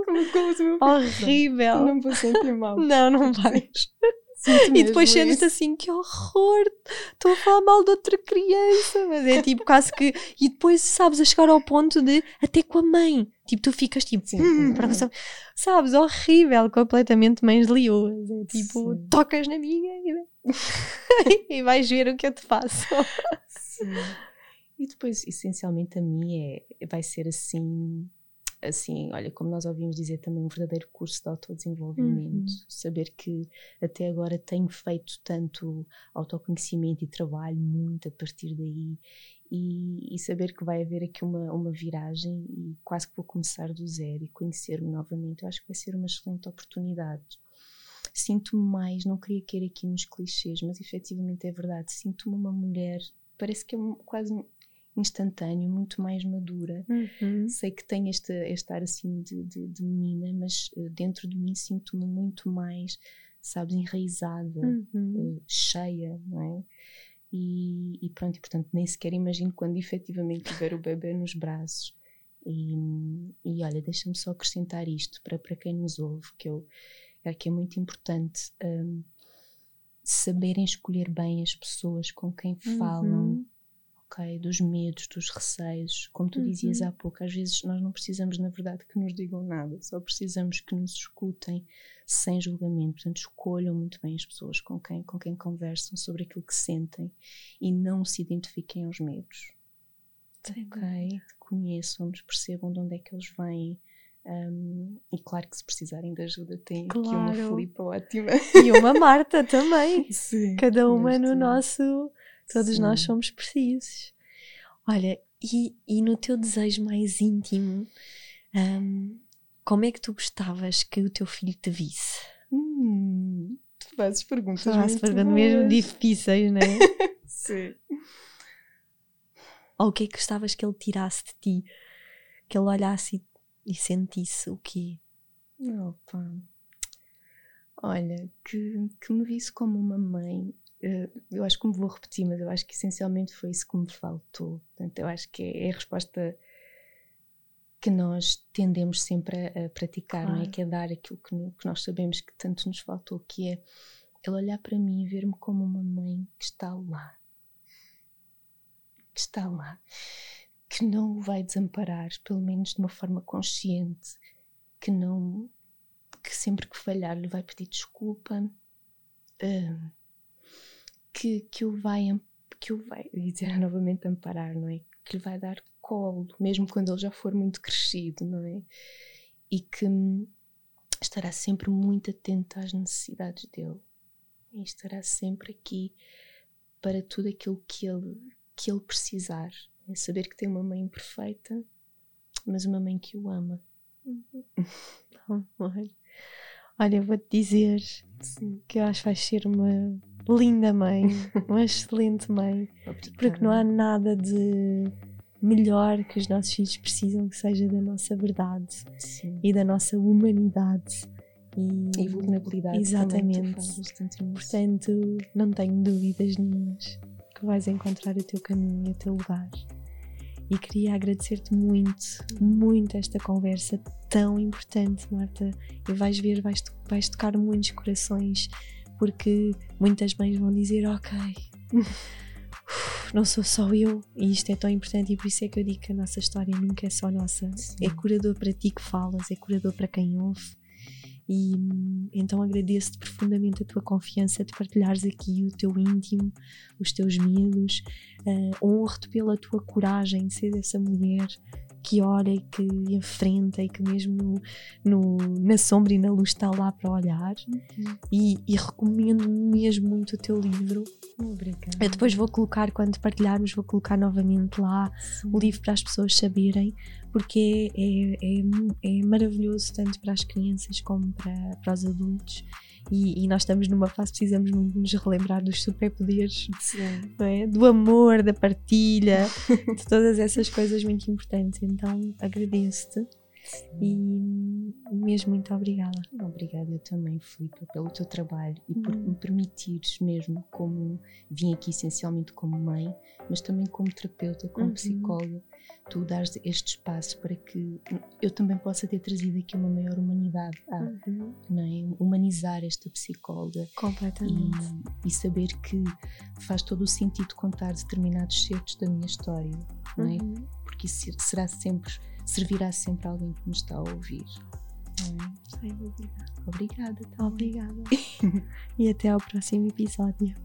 Horrível. Não vou sentir mal. Não, não vais. e depois sentes assim, que horror, estou a falar mal de outra criança, mas é tipo quase que. E depois, sabes, a chegar ao ponto de até com a mãe, tipo, tu ficas tipo, Sim. Hum, sabes, horrível, completamente mães leoas. É tipo, Sim. tocas na minha e... e vais ver o que eu te faço. Sim. E depois, essencialmente, a mim é, vai ser assim assim, olha, como nós ouvimos dizer também, um verdadeiro curso de autodesenvolvimento. Uhum. Saber que até agora tenho feito tanto autoconhecimento e trabalho muito a partir daí. E, e, saber que vai haver aqui uma, uma viragem e quase que vou começar do zero e conhecer-me novamente, eu acho que vai ser uma excelente oportunidade. Sinto-me mais, não queria cair aqui nos clichês, mas efetivamente é verdade, sinto-me uma mulher, parece que é quase instantâneo, muito mais madura. Uhum. Sei que tenho este, este ar assim de, de, de menina, mas uh, dentro de mim sinto-me muito mais, sabes, enraizada, uhum. uh, cheia, não é? E, e, pronto, e portanto nem sequer imagino quando efetivamente tiver o bebê nos braços. E, e olha, deixa-me só acrescentar isto para, para quem nos ouve, que eu é que é muito importante um, saberem escolher bem as pessoas com quem falam, uhum ok? Dos medos, dos receios. Como tu uhum. dizias há pouco, às vezes nós não precisamos, na verdade, que nos digam nada, só precisamos que nos escutem sem julgamento. Portanto, escolham muito bem as pessoas com quem, com quem conversam sobre aquilo que sentem e não se identifiquem aos medos. Sim. Ok? Conheçam-nos, percebam de onde é que eles vêm. Um, e claro que se precisarem de ajuda, tem claro. aqui uma Filipa ótima. E uma Marta também. Sim, Cada uma no nosso. Todos Sim. nós somos precisos. Olha, e, e no teu desejo mais íntimo, um, como é que tu gostavas que o teu filho te visse? Hum, tu fazes perguntas. Faço perguntas mesmo difíceis, não é? Sim. Ou o que é que gostavas que ele tirasse de ti? Que ele olhasse e, e sentisse o quê? Opa. Olha, que, que me visse como uma mãe. Eh, eu acho que me vou repetir, mas eu acho que essencialmente foi isso que me faltou. Portanto, eu acho que é, é a resposta que nós tendemos sempre a, a praticar, claro. não é? Que é dar aquilo que, que, nós sabemos que tanto nos faltou, que é ele olhar para mim e ver-me como uma mãe que está lá. Que está lá. Que não o vai desamparar, pelo menos de uma forma consciente. Que não. Que sempre que falhar lhe vai pedir desculpa. Uh, que, que o vai. Que o vai. dizer novamente amparar, não é? Que lhe vai dar colo, mesmo quando ele já for muito crescido, não é? E que hum, estará sempre muito atento às necessidades dele e estará sempre aqui para tudo aquilo que ele, que ele precisar. É saber que tem uma mãe perfeita, mas uma mãe que o ama. Uhum. Olha, eu vou-te dizer Sim. que eu acho que vais ser uma linda mãe, uma excelente mãe, porque não há nada de melhor que os nossos filhos precisam que seja da nossa verdade Sim. e da nossa humanidade e, e vulnerabilidade. Exatamente. Portanto, não tenho dúvidas nenhumas que vais encontrar o teu caminho e o teu lugar. E queria agradecer-te muito, muito esta conversa tão importante, Marta. E vais ver, vais, vais tocar muitos corações, porque muitas mães vão dizer: Ok, não sou só eu e isto é tão importante e por isso é que eu digo que a nossa história nunca é só nossa. Sim. É curador para ti que falas, é curador para quem ouve. E então agradeço-te profundamente a tua confiança de partilhares aqui o teu íntimo, os teus medos. Uh, honro-te pela tua coragem de ser essa mulher que olha e que enfrenta e que mesmo no, no, na sombra e na luz está lá para olhar. Uhum. E, e, recomendo mesmo muito o teu livro. Obrigada. Eu depois vou colocar, quando partilharmos, vou colocar novamente lá Sim. o livro para as pessoas saberem, porque é, é, é, é maravilhoso tanto para as crianças como para, para os adultos. E, e, nós estamos numa fase precisamos muito nos relembrar dos superpoderes, é? do amor, da partilha, de todas essas coisas muito importantes. Então agradeço-te e mesmo muito obrigada. Obrigada eu também, Filipe, pelo teu trabalho e por hum. me permitires mesmo, como vim aqui essencialmente como mãe, mas também como terapeuta, como uhum. psicóloga, tu dares este espaço para que eu também possa ter trazido aqui uma maior humanidade, a uhum. não é? humanizar esta psicóloga completamente e, e, saber que faz todo o sentido contar determinados certos da minha história, não é? Uhum. Porque isso será sempre servirá sempre alguém que nos está a ouvir. Sem dúvida. Obrigada. Obrigada. e até ao próximo episódio.